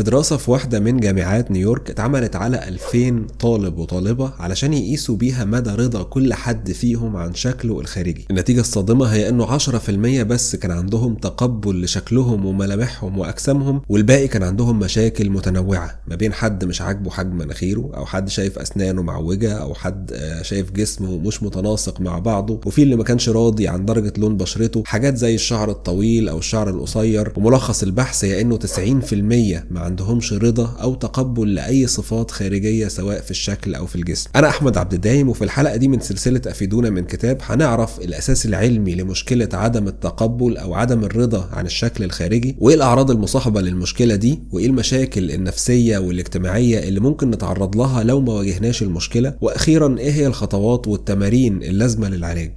في دراسة في واحدة من جامعات نيويورك اتعملت على 2000 طالب وطالبة علشان يقيسوا بيها مدى رضا كل حد فيهم عن شكله الخارجي. النتيجة الصادمة هي إنه 10% بس كان عندهم تقبل لشكلهم وملامحهم وأجسامهم والباقي كان عندهم مشاكل متنوعة ما بين حد مش عاجبه حجم مناخيره أو حد شايف أسنانه معوجة أو حد آه، شايف جسمه مش متناسق مع بعضه وفي اللي ما كانش راضي عن درجة لون بشرته. حاجات زي الشعر الطويل أو الشعر القصير. وملخص البحث هي إنه 90% ما عندهمش رضا أو تقبل لأي صفات خارجية سواء في الشكل أو في الجسم. أنا أحمد عبد الدايم وفي الحلقة دي من سلسلة أفيدونا من كتاب هنعرف الأساس العلمي لمشكلة عدم التقبل أو عدم الرضا عن الشكل الخارجي وإيه الأعراض المصاحبة للمشكلة دي وإيه المشاكل النفسية والاجتماعية اللي ممكن نتعرض لها لو ما واجهناش المشكلة وأخيرا إيه هي الخطوات والتمارين اللازمة للعلاج.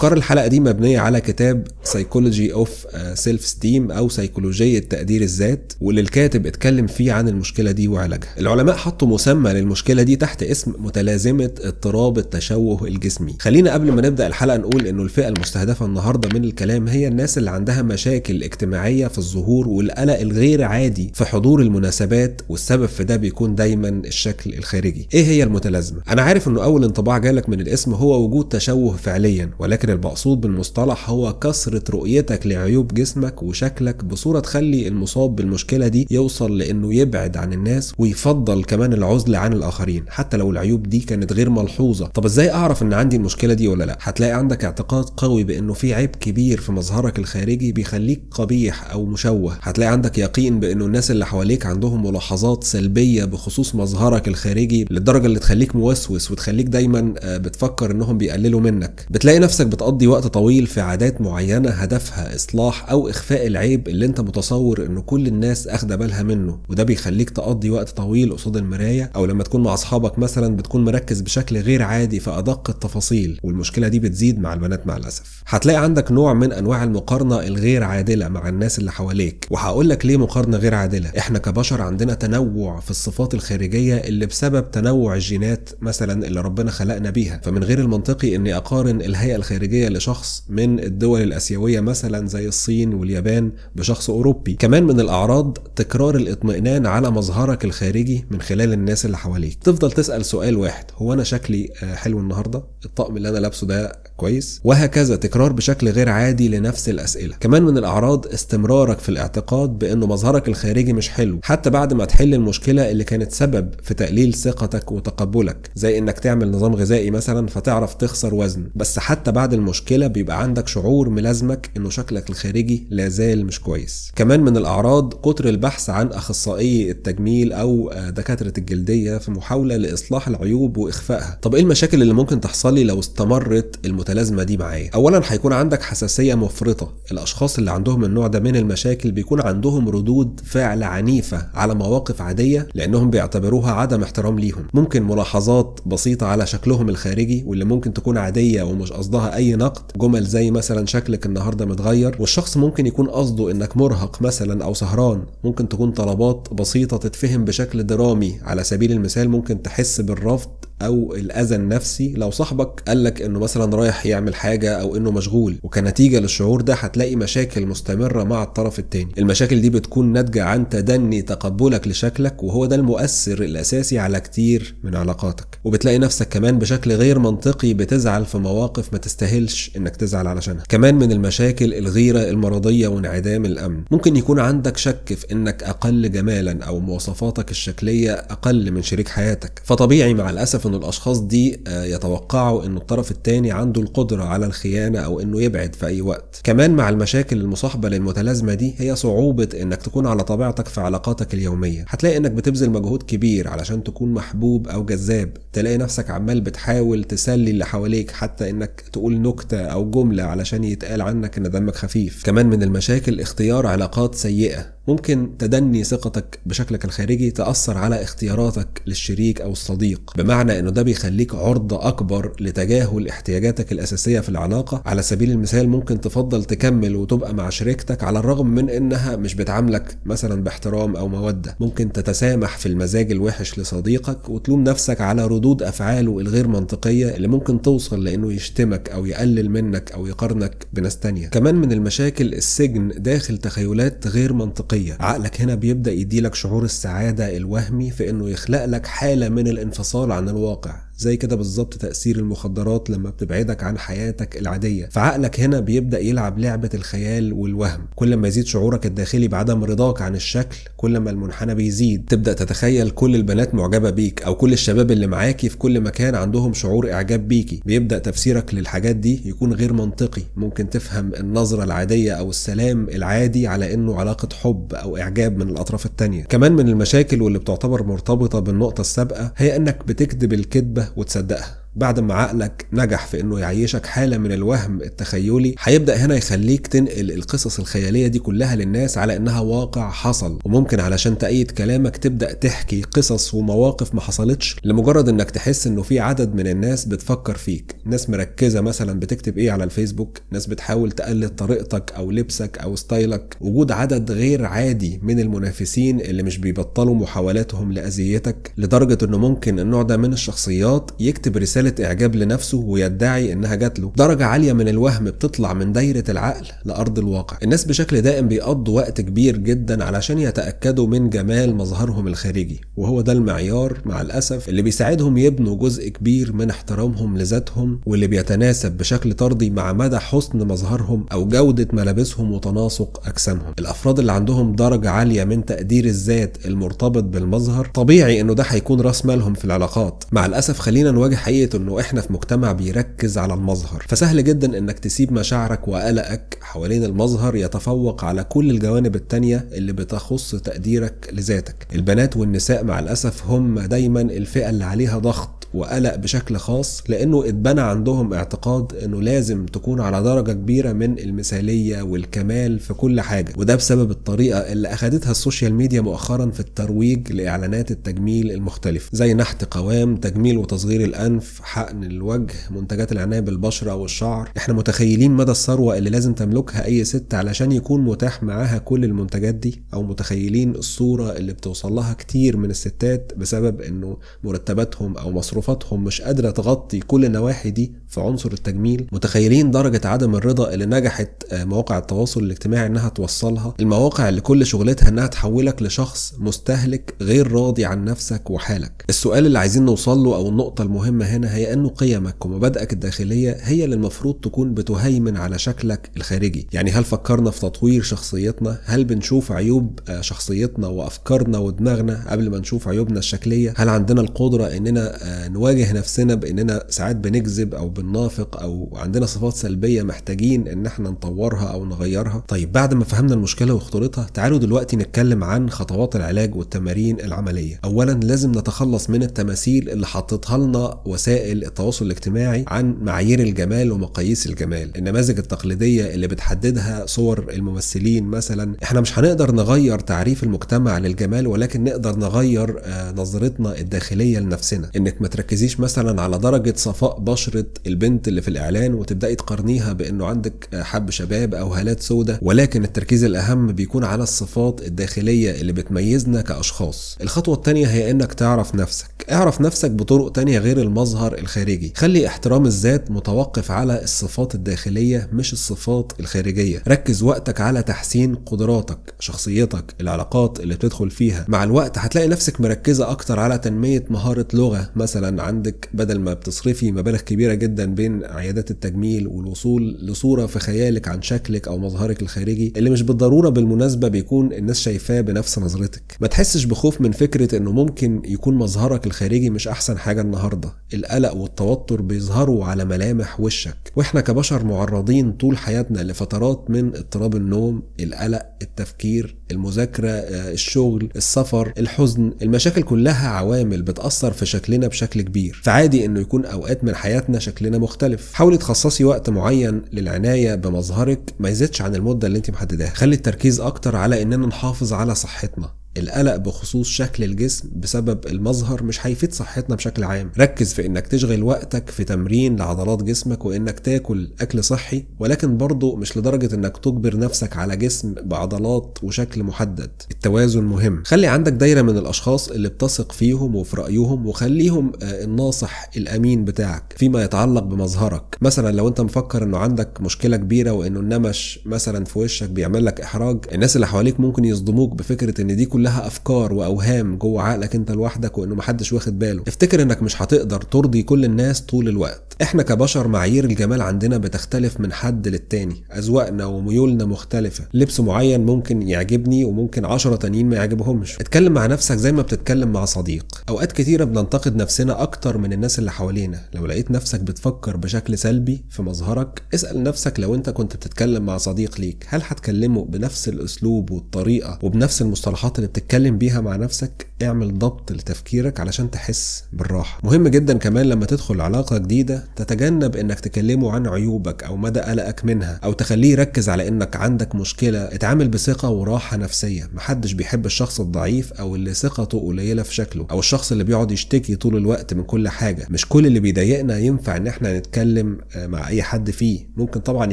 أفكار الحلقة دي مبنية على كتاب Psychology of Self Esteem أو سيكولوجيه تقدير الذات واللي الكاتب اتكلم فيه عن المشكلة دي وعلاجها. العلماء حطوا مسمى للمشكلة دي تحت اسم متلازمة اضطراب التشوه الجسمي. خلينا قبل ما نبدأ الحلقة نقول إنه الفئة المستهدفة النهارده من الكلام هي الناس اللي عندها مشاكل اجتماعية في الظهور والقلق الغير عادي في حضور المناسبات والسبب في ده بيكون دايما الشكل الخارجي. إيه هي المتلازمة؟ أنا عارف إنه أول انطباع جالك من الاسم هو وجود تشوه فعليا ولكن المقصود بالمصطلح هو كثرة رؤيتك لعيوب جسمك وشكلك بصورة تخلي المصاب بالمشكلة دي يوصل لأنه يبعد عن الناس ويفضل كمان العزلة عن الآخرين حتى لو العيوب دي كانت غير ملحوظة. طب إزاي أعرف إن عندي المشكلة دي ولا لأ؟ هتلاقي عندك اعتقاد قوي بأنه في عيب كبير في مظهرك الخارجي بيخليك قبيح أو مشوه. هتلاقي عندك يقين بأنه الناس اللي حواليك عندهم ملاحظات سلبية بخصوص مظهرك الخارجي للدرجة اللي تخليك موسوس وتخليك دايما آه، بتفكر إنهم بيقللوا منك. بتلاقي نفسك بتقضي وقت طويل في عادات معينة هدفها إصلاح أو إخفاء العيب اللي أنت متصور إن كل الناس أخدة بالها منه وده بيخليك تقضي وقت طويل قصاد المراية أو لما تكون مع أصحابك مثلا بتكون مركز بشكل غير عادي في أدق التفاصيل والمشكلة دي بتزيد مع البنات مع الأسف. هتلاقي عندك نوع من أنواع المقارنة الغير عادلة مع الناس اللي حواليك. وهقول لك ليه مقارنة غير عادلة. إحنا كبشر عندنا تنوع في الصفات الخارجية اللي بسبب تنوع الجينات مثلا اللي ربنا خلقنا بيها. فمن غير المنطقي إني أقارن الهيئة الخارجية لشخص من الدول الآسيوية مثلا زي الصين واليابان بشخص أوروبي. كمان من الأعراض تكرار الاطمئنان على مظهرك الخارجي من خلال الناس اللي حواليك. تفضل تسأل سؤال واحد. هو أنا شكلي آه، حلو النهاردة؟ الطقم اللي أنا لابسه ده كويس؟ وهكذا تكرار بشكل غير عادي لنفس الأسئلة. كمان من الأعراض استمرارك في الاعتقاد بأنه مظهرك الخارجي مش حلو حتى بعد ما تحل المشكلة اللي كانت سبب في تقليل ثقتك وتقبلك زي إنك تعمل نظام غذائي مثلا فتعرف تخسر وزن. بس حتى بعد المشكلة بيبقى عندك شعور ملازمك إنه شكلك الخارجي لازال مش كويس. كمان من الأعراض كتر البحث عن أخصائي التجميل أو آه، دكاترة الجلدية في محاولة لإصلاح العيوب وإخفائها. طب إيه المشاكل اللي ممكن تحصل لي لو استمرت المتلازمة دي معايا؟ أولا هيكون عندك حساسية مفرطة. الأشخاص اللي عندهم النوع ده من المشاكل بيكون عندهم ردود فعل عنيفة على مواقف عادية لأنهم بيعتبروها عدم احترام ليهم. ممكن ملاحظات بسيطة على شكلهم الخارجي واللي ممكن تكون عادية ومش قصدها نقد جمل زي مثلا شكلك النهاردة متغير والشخص ممكن يكون قصده إنك مرهق مثلا أو سهران. ممكن تكون طلبات بسيطة تتفهم بشكل درامي. على سبيل المثال ممكن تحس بالرفض أو الأذى النفسي لو صاحبك قالك إنه مثلا رايح يعمل حاجة أو إنه مشغول وكنتيجة للشعور ده هتلاقي مشاكل مستمرة مع الطرف التاني. المشاكل دي بتكون ناتجة عن تدني تقبلك لشكلك وهو ده المؤثر الأساسي على كتير من علاقاتك. وبتلاقي نفسك كمان بشكل غير منطقي بتزعل في مواقف ما تستاهلش إنك تزعل علشانها. كمان من المشاكل الغيرة المرضية وانعدام الأمن. ممكن يكون عندك شك في إنك أقل جمالا أو مواصفاتك الشكلية أقل من شريك حياتك. فطبيعي مع الأسف ان الأشخاص دي آه، يتوقعوا إن الطرف الثاني عنده القدرة على الخيانة أو إنه يبعد في أي وقت. كمان مع المشاكل المصاحبة للمتلازمة دي هي صعوبة إنك تكون على طبيعتك في علاقاتك اليومية. هتلاقي إنك بتبذل مجهود كبير علشان تكون محبوب أو جذاب. تلاقي نفسك عمال بتحاول تسلي اللي حواليك حتى إنك تقول نكتة أو جملة علشان يتقال عنك إن دمك خفيف. كمان من المشاكل اختيار علاقات سيئة. ممكن تدني ثقتك بشكلك الخارجي تأثر على اختياراتك للشريك أو الصديق بمعنى أنه ده بيخليك عرضة أكبر لتجاهل احتياجاتك الأساسية في العلاقة. على سبيل المثال ممكن تفضل تكمل وتبقى مع شريكتك على الرغم من أنها مش بتعاملك مثلا باحترام أو مودة. ممكن تتسامح في المزاج الوحش لصديقك وتلوم نفسك على ردود أفعاله الغير منطقية اللي ممكن توصل لأنه يشتمك أو يقلل منك أو يقارنك بناس تانية. كمان من المشاكل السجن داخل تخيلات غير منطقية. عقلك هنا بيبدأ يديلك شعور السعادة الوهمي في إنه يخلق لك حالة من الانفصال عن الواقع. زي كده بالظبط تأثير المخدرات لما بتبعدك عن حياتك العادية. فعقلك هنا بيبدأ يلعب لعبة الخيال والوهم. كل ما يزيد شعورك الداخلي بعدم رضاك عن الشكل كل ما المنحنى بيزيد. تبدأ تتخيل كل البنات معجبة بيك أو كل الشباب اللي معاكي في كل مكان عندهم شعور إعجاب بيكي. بيبدأ تفسيرك للحاجات دي يكون غير منطقي. ممكن تفهم النظرة العادية أو السلام العادي على إنه علاقة حب أو إعجاب من الأطراف التانية. كمان من المشاكل واللي بتعتبر مرتبطة بالنقطة السابقة هي إنك بتكذب الكذبة وتصدقها. بعد ما عقلك نجح في إنه يعيشك حالة من الوهم التخيلي هيبدأ هنا يخليك تنقل القصص الخيالية دي كلها للناس على إنها واقع حصل. وممكن علشان تأيد كلامك تبدأ تحكي قصص ومواقف ما حصلتش لمجرد إنك تحس إنه في عدد من الناس بتفكر فيك. ناس مركزة مثلا بتكتب إيه على الفيسبوك ناس بتحاول تقلد طريقتك أو لبسك أو ستايلك. وجود عدد غير عادي من المنافسين اللي مش بيبطلوا محاولاتهم لأذيتك لدرجة إنه ممكن النوع ده من الشخصيات يكتب رسالة رسالة إعجاب لنفسه ويدعي إنها جات له. درجة عالية من الوهم بتطلع من دايرة العقل لأرض الواقع. الناس بشكل دائم بيقضوا وقت كبير جدا علشان يتأكدوا من جمال مظهرهم الخارجي وهو ده المعيار مع الأسف اللي بيساعدهم يبنوا جزء كبير من احترامهم لذاتهم واللي بيتناسب بشكل طردي مع مدى حسن مظهرهم أو جودة ملابسهم وتناسق أجسامهم. الأفراد اللي عندهم درجة عالية من تقدير الذات المرتبط بالمظهر طبيعي إنه ده هيكون راس مالهم في العلاقات. مع الأسف خلينا نواجه حقيقة إنه إحنا في مجتمع بيركز على المظهر. فسهل جدا إنك تسيب مشاعرك وقلقك حوالين المظهر يتفوق على كل الجوانب التانية اللي بتخص تقديرك لذاتك. البنات والنساء مع الأسف هم دايما الفئة اللي عليها ضغط وقلق بشكل خاص لأنه اتبنى عندهم اعتقاد إنه لازم تكون على درجة كبيرة من المثالية والكمال في كل حاجة. وده بسبب الطريقة اللي أخدتها ال social media مؤخرا في الترويج لإعلانات التجميل المختلفة زي نحت قوام تجميل وتصغير الأنف حقن الوجه منتجات العناية بالبشره والشعر إحنا متخيلين مدى الثروة اللي لازم تملكها أي ست علشان يكون متاح معاها كل المنتجات دي أو متخيلين الصورة اللي بتوصل لها كتير من الستات بسبب إنه مرتباتهم أو مصروف مصروفاتهم مش قادرة تغطي كل النواحي دي في عنصر التجميل. متخيلين درجة عدم الرضا اللي نجحت آه، مواقع التواصل الاجتماعي إنها توصلها. المواقع اللي كل شغلتها إنها تحولك لشخص مستهلك غير راضي عن نفسك وحالك. السؤال اللي عايزين نوصل له أو النقطة المهمة هنا هي انه قيمك ومبادئك الداخلية هي اللي المفروض تكون بتهيمن على شكلك الخارجي. يعني هل فكرنا في تطوير شخصيتنا؟ هل بنشوف عيوب آه، شخصيتنا وأفكارنا ودماغنا قبل ما نشوف عيوبنا الشكلية؟ هل عندنا القدرة إننا آه، نواجه نفسنا بإننا ساعات بنكذب أو بننافق أو عندنا صفات سلبية محتاجين إن إحنا نطورها أو نغيرها؟ طيب بعد ما فهمنا المشكلة وخطورتها تعالوا دلوقتي نتكلم عن خطوات العلاج والتمارين العملية. اولا لازم نتخلص من التماثيل اللي حطتها لنا وسائل التواصل الاجتماعي عن معايير الجمال ومقاييس الجمال. النماذج التقليدية اللي بتحددها صور الممثلين مثلا. إحنا مش هنقدر نغير تعريف المجتمع للجمال ولكن نقدر نغير آه، نظرتنا الداخلية لنفسنا. إنك ما تركزيش مثلا على درجة صفاء بشرة البنت اللي في الإعلان وتبدأي تقارنيها بإنه عندك حب شباب أو هالات سودة ولكن التركيز الأهم بيكون على الصفات الداخلية اللي بتميزنا كأشخاص. الخطوة الثانية هي إنك تعرف نفسك. اعرف نفسك بطرق تانية غير المظهر الخارجي. خلي احترام الذات متوقف على الصفات الداخلية مش الصفات الخارجية. ركز وقتك على تحسين قدراتك شخصيتك العلاقات اللي بتدخل فيها. مع الوقت هتلاقي نفسك مركزة أكتر على تنمية مهارة لغة. مثلا عندك بدل ما بتصرفي مبالغ كبيرة جدا بين عيادات التجميل والوصول لصورة في خيالك عن شكلك أو مظهرك الخارجي اللي مش بالضرورة بالمناسبة بيكون الناس شايفاه بنفس نظرتك. ما تحسش بخوف من فكرة إنه ممكن يكون مظهرك الخارجي مش أحسن حاجة النهارده. القلق والتوتر بيظهروا على ملامح وشك. وإحنا كبشر معرضين طول حياتنا لفترات من اضطراب النوم القلق التفكير المذاكرة آه، الشغل السفر الحزن. المشاكل كلها عوامل بتأثر في شكلنا بشكل كبير. فعادي إنه يكون أوقات من حياتنا شكلنا مختلف. حاولي تخصصي وقت معين للعناية بمظهرك. ما يزيدش عن المدة اللي أنت محدداها. خلي التركيز أكتر على إننا نحافظ على صحتنا. القلق بخصوص شكل الجسم بسبب المظهر مش هيفيد صحتنا بشكل عام. ركز في إنك تشغل وقتك في تمرين لعضلات جسمك وإنك تاكل أكل صحي ولكن برضه مش لدرجة إنك تجبر نفسك على جسم بعضلات وشكل محدد. التوازن مهم. خلي عندك دايرة من الأشخاص اللي بتثق فيهم وفي رأيهم وخليهم آه، الناصح الأمين بتاعك فيما يتعلق بمظهرك. مثلا لو أنت مفكر إنه عندك مشكلة كبيرة وإنه النمش مثلا في وشك بيعمل لك إحراج الناس اللي حواليك ممكن يصدموك بفكرة إن دي كلها أفكار وأوهام جوه عقلك أنت لوحدك وإنه محدش واخد باله افتكر إنك مش هتقدر ترضي كل الناس طول الوقت. إحنا كبشر معايير الجمال عندنا بتختلف من حد للتاني أذواقنا وميولنا مختلفة. لبس معين ممكن يعجبني وممكن عشرة تانيين ما يعجبهمش. اتكلم مع نفسك زي ما بتتكلم مع صديق. أوقات كتيرة بننتقد نفسنا أكتر من الناس اللي حوالينا. لو لقيت نفسك بتفكر بشكل سلبي في مظهرك اسأل نفسك لو أنت كنت بتتكلم مع صديق ليك هل هتكلمه بنفس الأسلوب والطريقة وبنفس المصطلحات اللي بتتكلم بيها مع نفسك اعمل ضبط لتفكيرك علشان تحس بالراحة. مهم جدا كمان لما تدخل علاقة جديدة تتجنب إنك تكلمه عن عيوبك أو مدى قلقك منها أو تخليه يركز على إنك عندك مشكلة. اتعامل بثقة وراحة نفسية. محدش بيحب الشخص الضعيف أو اللي ثقته قليلة في شكله أو الشخص اللي بيقعد يشتكي طول الوقت من كل حاجة. مش كل اللي بيضايقنا ينفع إن إحنا نتكلم آه، مع أي حد فيه. ممكن طبعا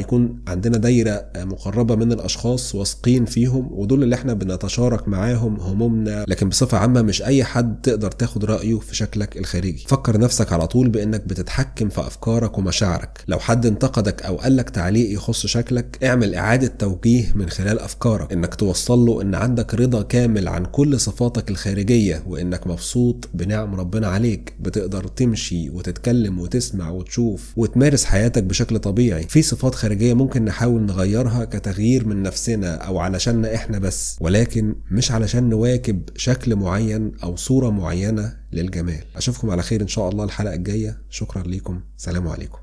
يكون عندنا دايرة آه، مقربة من الأشخاص واثقين فيهم ودول اللي إحنا بنتشارك معاهم همومنا. لكن بصفة مش أي حد تقدر تاخد رأيه في شكلك الخارجي. فكر نفسك على طول بإنك بتتحكم في أفكارك ومشاعرك. لو حد انتقدك أو قالك تعليق يخص شكلك اعمل إعادة توجيه من خلال أفكارك. إنك توصل له إن عندك رضا كامل عن كل صفاتك الخارجية وإنك مبسوط بنعم ربنا عليك. بتقدر تمشي وتتكلم وتسمع وتشوف وتمارس حياتك بشكل طبيعي. في صفات خارجية ممكن نحاول نغيرها كتغيير من نفسنا أو علشاننا إحنا بس ولكن مش علشان نواكب شكل معين. أو صورة معينة للجمال. أشوفكم على خير إن شاء الله الحلقة الجاية. شكرا ليكم. سلام عليكم.